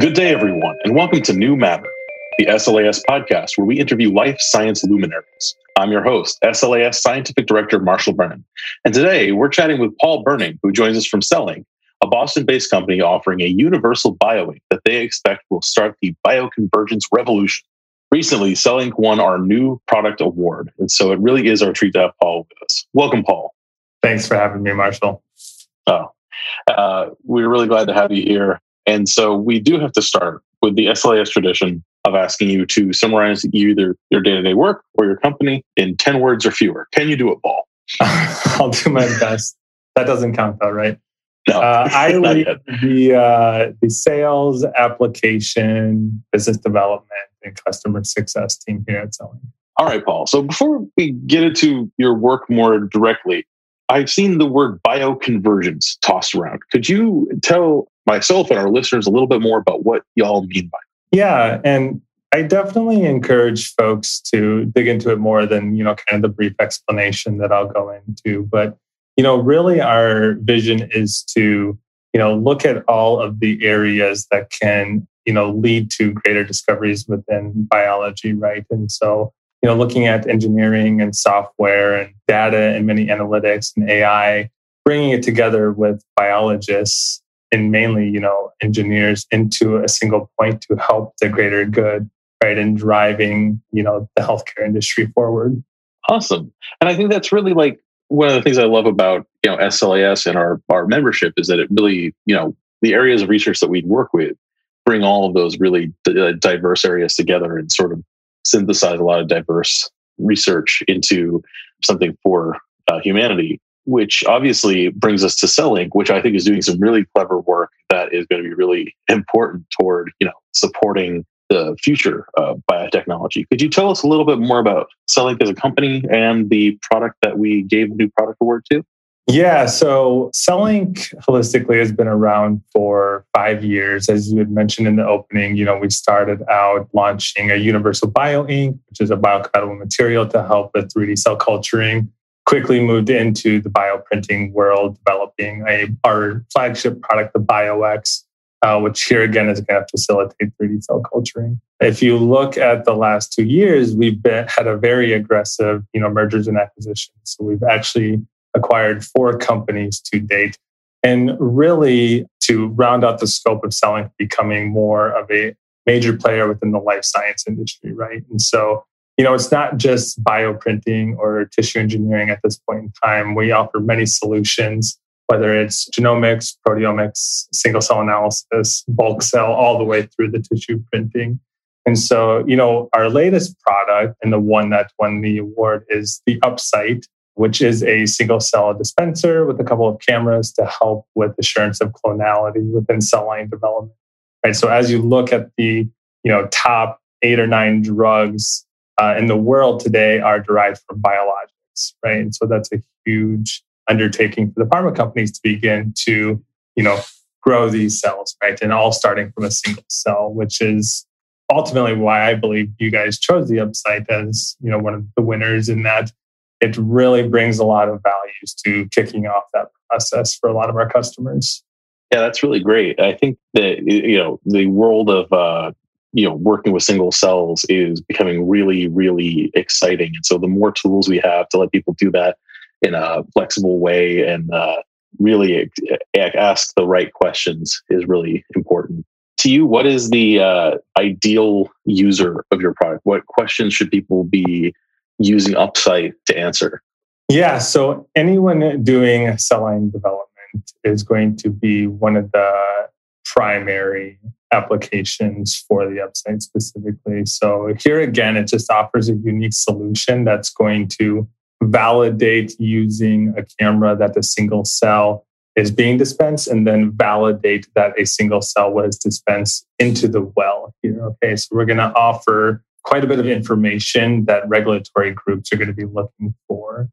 Good day, everyone, and welcome to New Matter, the SLAS podcast, where we interview life science luminaries. I'm your host, SLAS Scientific Director Marshall Brennan. And today we're chatting with Paul Berning, who joins us from CELLINK, a Boston based company offering a universal bioink that they expect will start the bioconvergence revolution. Recently, CELLINK won our new product award. And so it really is our treat to have Paul with us. Welcome, Paul. Thanks for having me, Marshall. Oh, uh, we're really glad to have you here. And so we do have to start with the SLAS tradition of asking you to summarize either your day to day work or your company in 10 words or fewer. Can you do it, Paul? I'll do my best. That doesn't count, though, right? No, uh, I lead the, uh, the sales, application, business development, and customer success team here at CellInk. All right, Paul. So before we get into your work more directly, I've seen the word bioconvergence tossed around. Could you tell myself and our listeners a little bit more about what y'all mean by? Yeah, and I definitely encourage folks to dig into it more than, you know, kind of the brief explanation that I'll go into. But, you know, really our vision is to, you know, look at all of the areas that can, you know, lead to greater discoveries within biology, right? And so you know, looking at engineering and software and data and many analytics and AI, bringing it together with biologists and mainly, you know, engineers into a single point to help the greater good, right? And driving, you know, the healthcare industry forward. Awesome. And I think that's really like one of the things I love about, you know, SLAS and our, our membership is that it really, you know, the areas of research that we work with bring all of those really diverse areas together and sort of synthesize a lot of diverse research into something for uh, humanity, which obviously brings us to CellInk, which I think is doing some really clever work that is going to be really important toward you know supporting the future of biotechnology. Could you tell us a little bit more about CellInk as a company and the product that we gave the new product award to? Yeah, so CellInk holistically has been around for five years. As you had mentioned in the opening, you know, we started out launching a universal bio ink, which is a biocompatible material to help with 3D cell culturing. Quickly moved into the bioprinting world, developing a our flagship product, the BioX, uh, which here again is going to facilitate 3D cell culturing. If you look at the last two years, we've been, had a very aggressive, you know, mergers and acquisitions. So we've actually acquired four companies to date. And really, to round out the scope of CELLINK, becoming more of a major player within the life science industry, right? And so, you know, it's not just bioprinting or tissue engineering at this point in time. We offer many solutions, whether it's genomics, proteomics, single cell analysis, bulk cell, all the way through the tissue printing. And so, you know, our latest product and the one that won the award is the UP.SIGHT, which is a single cell dispenser with a couple of cameras to help with assurance of clonality within cell line development. Right. So as you look at the you know top eight or nine drugs uh, in the world today are derived from biologics, right? And so that's a huge undertaking for the pharma companies to begin to you know grow these cells, right? And all starting from a single cell, which is ultimately why I believe you guys chose the UP.SIGHT as you know one of the winners in that it really brings a lot of values to kicking off that process for a lot of our customers. Yeah, that's really great. I think that you know the world of uh, you know working with single cells is becoming really, really exciting. And so the more tools we have to let people do that in a flexible way and uh, really ask the right questions is really important. To you, what is the uh, ideal user of your product? What questions should people be using UP.SIGHT to answer? Yeah, so anyone doing cell line development is going to be one of the primary applications for the UP.SIGHT specifically. So here again, it just offers a unique solution that's going to validate using a camera that the single cell is being dispensed and then validate that a single cell was dispensed into the well here. Okay, so we're going to offer quite a bit of information that regulatory groups are going to be looking for.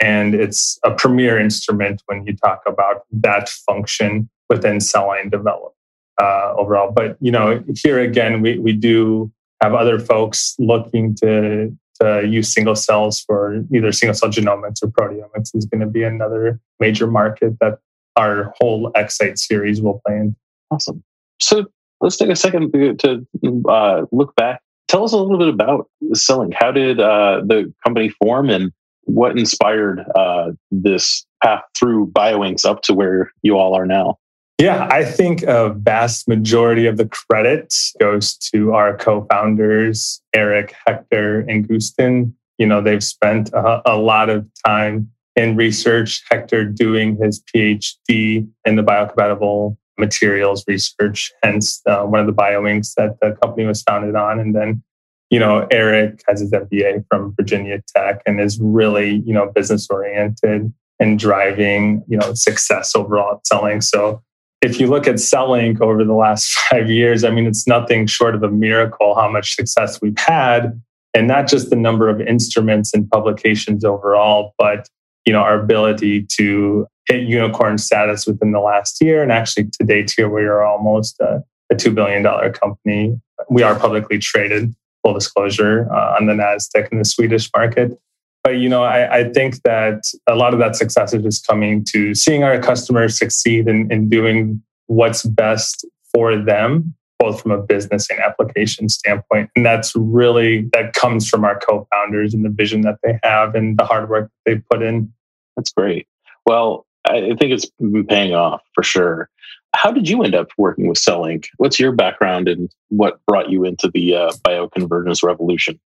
And it's a premier instrument when you talk about that function within cell line development uh, overall. But you know, here again, we, we do have other folks looking to to use single cells for either single cell genomics or proteomics is going to be another major market that our whole UP.SIGHT series will play in. Awesome. So let's take a second to uh, look back. Tell us a little bit about CELLINK. How did uh, the company form, and what inspired uh, this path through BioInks up to where you all are now? Yeah, I think a vast majority of the credit goes to our co-founders, Eric, Hector, and Gustin. You know, they've spent a, a lot of time in research. Hector doing his PhD in the biocompatible materials research, hence uh, one of the BioInks that the company was founded on. And then, you know, Eric has his MBA from Virginia Tech and is really, you know, business oriented and driving, you know, success overall at Cellink. So if you look at Cellink over the last five years, I mean, it's nothing short of a miracle how much success we've had. And not just the number of instruments and publications overall, but you know our ability to hit unicorn status within the last year. And actually, to date, here we are almost a, a $2 billion company. We are publicly traded, full disclosure, uh, on the NASDAQ in the Swedish market. But you know, I, I, think that a lot of that success is just coming to seeing our customers succeed in, in doing what's best for them, both from a business and application standpoint. And that's really that comes from our co-founders and the vision that they have and the hard work that they put in. That's great. Well, I think it's been paying off for sure. How did you end up working with Cellink? What's your background and what brought you into the uh, bioconvergence revolution?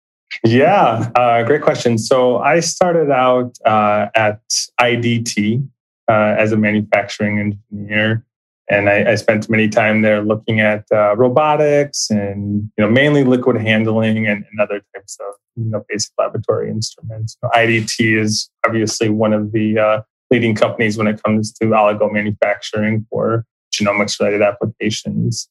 Yeah, uh, great question. So I started out uh, at IDT uh, as a manufacturing engineer, and I, I, spent many time there looking at uh, robotics and you know mainly liquid handling and, and, other types of you know basic laboratory instruments. IDT is obviously one of the uh, leading companies when it comes to oligo manufacturing for genomics related applications.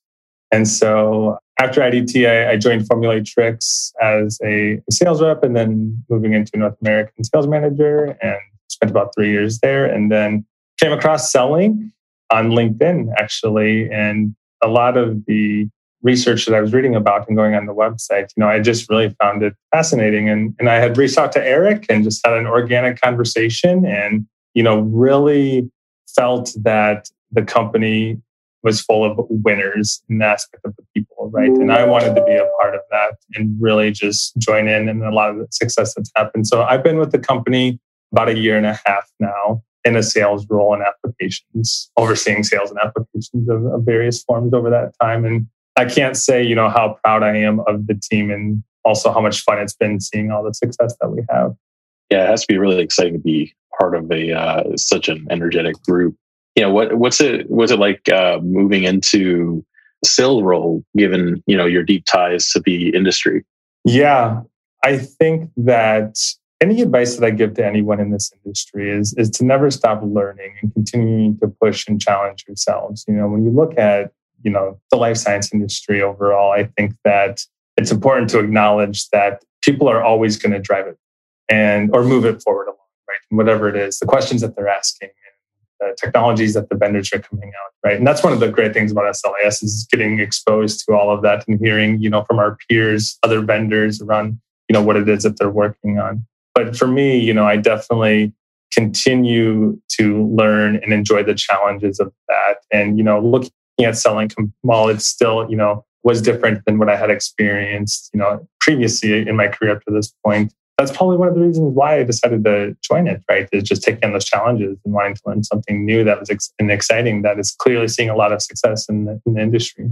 And so after IDT, I, I joined Formulatrix as a sales rep and then moving into North American sales manager and spent about three years there. And then came across CELLINK on LinkedIn, actually. And a lot of the research that I was reading about and going on the website, you know, I just really found it fascinating. And, and I had reached out to Eric and just had an organic conversation and you know, really felt that the company was full of winners in the aspect of the people, right? And I wanted to be a part of that and really just join in and a lot of the success that's happened. So I've been with the company about a year and a half now in a sales role and applications, overseeing sales and applications of, of various forms over that time. And I can't say, you know, how proud I am of the team and also how much fun it's been seeing all the success that we have. Yeah, it has to be really exciting to be part of a uh, such an energetic group. You know, what what's it was it like uh, moving into sales role given you know your deep ties to the industry? Yeah, I think that any advice that I give to anyone in this industry is is to never stop learning and continuing to push and challenge yourselves. You know, when you look at you know the life science industry overall, I think that it's important to acknowledge that people are always going to drive it and or move it forward along right? And whatever it is, the questions that they're asking, technologies that the vendors are coming out, right? And that's one of the great things about SLAS is getting exposed to all of that and hearing, you know, from our peers, other vendors around, you know, what it is that they're working on. But for me, you know, I definitely continue to learn and enjoy the challenges of that. And, you know, looking at CELLINK while it's still, you know, was different than what I had experienced, you know, previously in my career up to this point that's probably one of the reasons why I decided to join it, right? Is just taking on those challenges and wanting to learn something new that was ex- and exciting that is clearly seeing a lot of success in the, in the industry.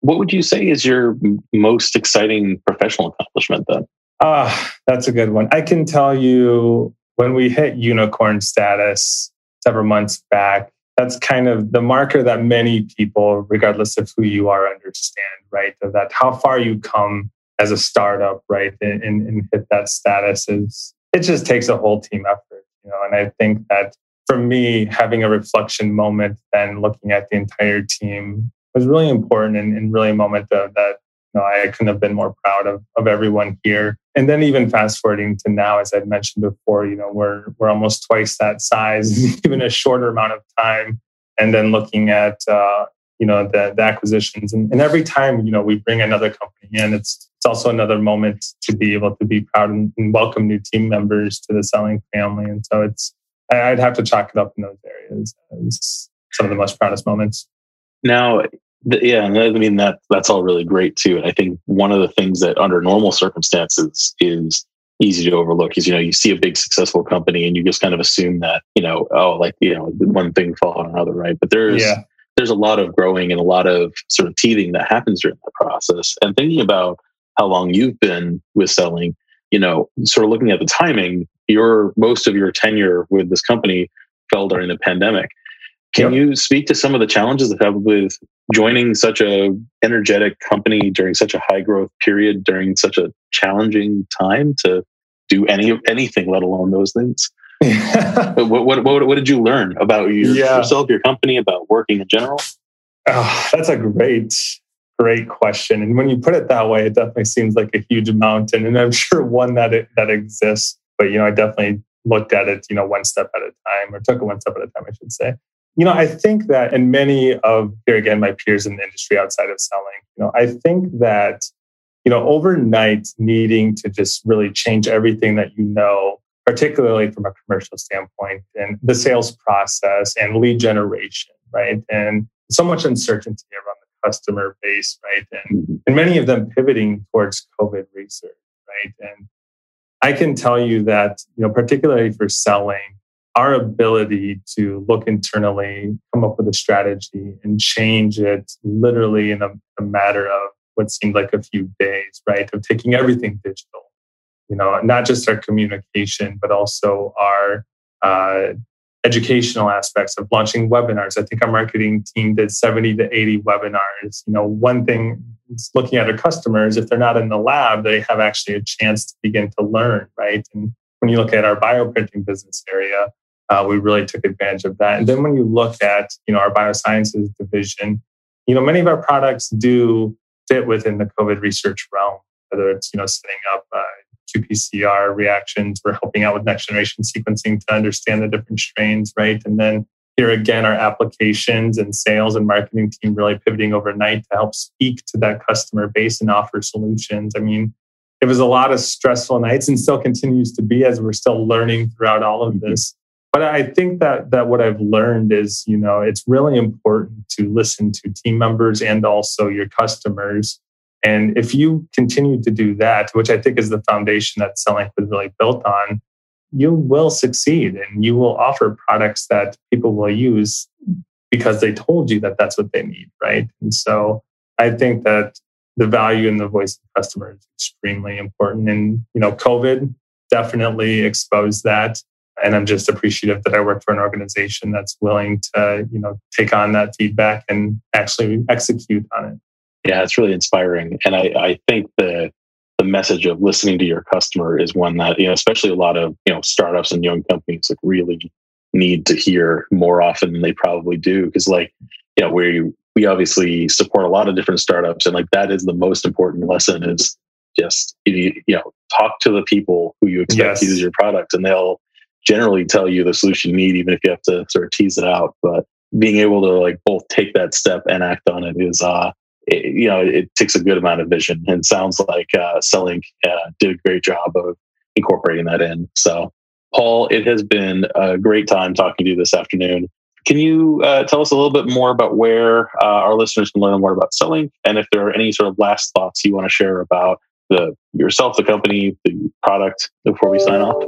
What would you say is your most exciting professional accomplishment then? Ah, uh, that's a good one. I can tell you when we hit unicorn status several months back, that's kind of the marker that many people, regardless of who you are, understand, right? Of that how far you come as a startup, right, and, and hit that status is it just takes a whole team effort, you know. And I think that for me, having a reflection moment, then looking at the entire team was really important and, and really a moment of, that know, I couldn't have been more proud of, of everyone here. And then even fast forwarding to now, as I've mentioned before, you know, we're we're almost twice that size, even a shorter amount of time. And then looking at uh, you know the, the acquisitions and, and every time you know we bring another company in it's it's also another moment to be able to be proud and, and welcome new team members to the CELLINK family and so it's i'd have to chalk it up in those areas as some of the most proudest moments now yeah, I mean that that's all really great too. And I think one of the things that under normal circumstances is easy to overlook is you know you see a big successful company and you just kind of assume that you know oh like you know one thing fall on another right but there's yeah. There's a lot of growing and a lot of sort of teething that happens during that process and thinking about how long you've been with CELLINK you know sort of looking at the timing your most of your tenure with this company fell during the pandemic can yep. you speak to some of the challenges that have with joining such a energetic company during such a high growth period during such a challenging time to do any anything, let alone those things? what, what, what, what, did you learn about your, yeah. yourself, your company, about working in general? Oh, that's a great, great question. And when you put it that way, it definitely seems like a huge mountain. And I'm sure one that it, that exists. But you know, I definitely looked at it, you know, one step at a time, or took it one step at a time, I should say. You know, I think that, and many of here again, my peers in the industry outside of CELLINK, you know, I think that, you know, overnight needing to just really change everything that you know, particularly from a commercial standpoint, and the sales process and lead generation, right? And so much uncertainty around the customer base, right? And, mm-hmm. and many of them pivoting towards COVID research, right? And I can tell you that, you know, particularly for CELLINK, our ability to look internally, come up with a strategy, and change it literally in a, a matter of what seemed like a few days, right? Of taking everything digital, you know, not just our communication, but also our uh, educational aspects of launching webinars. I think our marketing team did 70 to 80 webinars. You know, one thing is looking at our customers, if they're not in the lab, they have actually a chance to begin to learn, right? And when you look at our bioprinting business area, uh, we really took advantage of that. And then when you look at you know our biosciences division, you know many of our products do fit within the COVID research realm. Whether it's you know setting up uh, qPCR reactions, we're helping out with next generation sequencing to understand the different strains, right? And then here again, our applications and sales and marketing team really pivoting overnight to help speak to that customer base and offer solutions. I mean, it was a lot of stressful nights and still continues to be as we're still learning throughout all of mm-hmm. this. But I think that that what I've learned is, you know, it's really important to listen to team members and also your customers. And if you continue to do that, which I think is the foundation that CELLINK was really built on, you will succeed and you will offer products that people will use because they told you that that's what they need, right? And so I think that the value in the voice of the customer is extremely important. And you know, COVID definitely exposed that and I'm just appreciative that I work for an organization that's willing to, you know, take on that feedback and actually execute on it. Yeah, it's really inspiring, and I, I think the the message of listening to your customer is one that you know, especially a lot of you know startups and young companies like really need to hear more often than they probably do because like you know we we obviously support a lot of different startups and like that is the most important lesson is just you, you know talk to the people who you expect yes. to use your product and they'll generally tell you the solution you need, even if you have to sort of tease it out. But being able to like both take that step and act on it is, uh, it, you know, it takes a good amount of vision. And sounds like uh, CELLINK uh, did a great job of incorporating that in. So, Paul, it has been a great time talking to you this afternoon. Can you uh, tell us a little bit more about where uh, our listeners can learn more about CELLINK, and if there are any sort of last thoughts you want to share about the yourself, the company, the product before we sign off?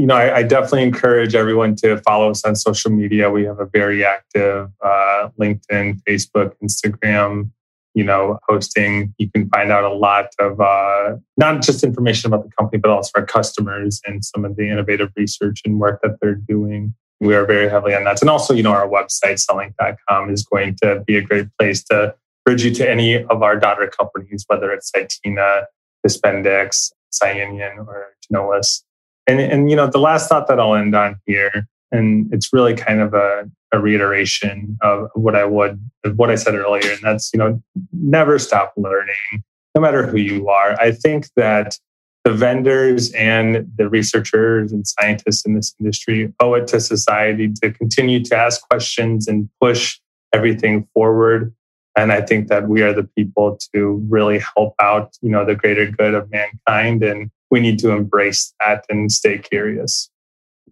you know, I, I, definitely encourage everyone to follow us on social media. We have a very active uh, LinkedIn, Facebook, Instagram, you know, hosting. You can find out a lot of uh, not just information about the company, but also our customers and some of the innovative research and work that they're doing. We are very heavily on that. And also, you know, our website, cellink.com, is going to be a great place to bridge you to any of our daughter companies, whether it's Cytena, Dispendix, Scienion, or Ginolis. And, and you know, the last thought that I'll end on here, and it's really kind of a, a reiteration of what I would, of what I said earlier, and that's you know, never stop learning, no matter who you are. I think that the vendors and the researchers and scientists in this industry owe it to society to continue to ask questions and push everything forward and i think that we are the people to really help out you know the greater good of mankind and we need to embrace that and stay curious.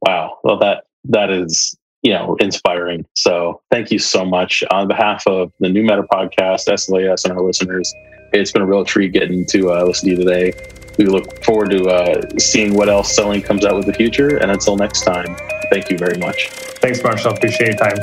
Wow. Well, that that is you know, inspiring. So thank you so much on behalf of the New Matter podcast, SLAS, and our listeners. It's been a real treat getting to uh, listen to you today. We look forward to uh, seeing what else CELLINK comes out with the future. And until next time, thank you very much. Thanks, Marshall. Appreciate your time.